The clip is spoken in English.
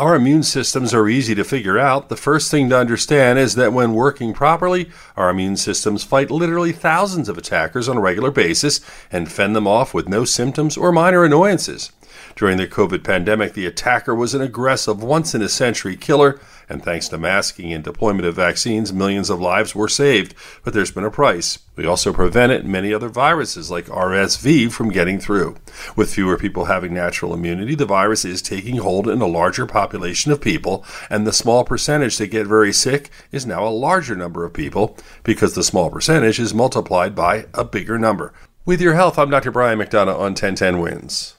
Our immune systems are easy to figure out. The first thing to understand is that when working properly, our immune systems fight literally thousands of attackers on a regular basis and fend them off with no symptoms or minor annoyances. During the COVID pandemic, the attacker was an aggressive, once in a century killer, and thanks to masking and deployment of vaccines, millions of lives were saved. But there's been a price. We also prevented many other viruses like RSV from getting through. With fewer people having natural immunity, the virus is taking hold in a larger population of people, and the small percentage that get very sick is now a larger number of people because the small percentage is multiplied by a bigger number. With your health, I'm Dr. Brian McDonough on 1010 Wins.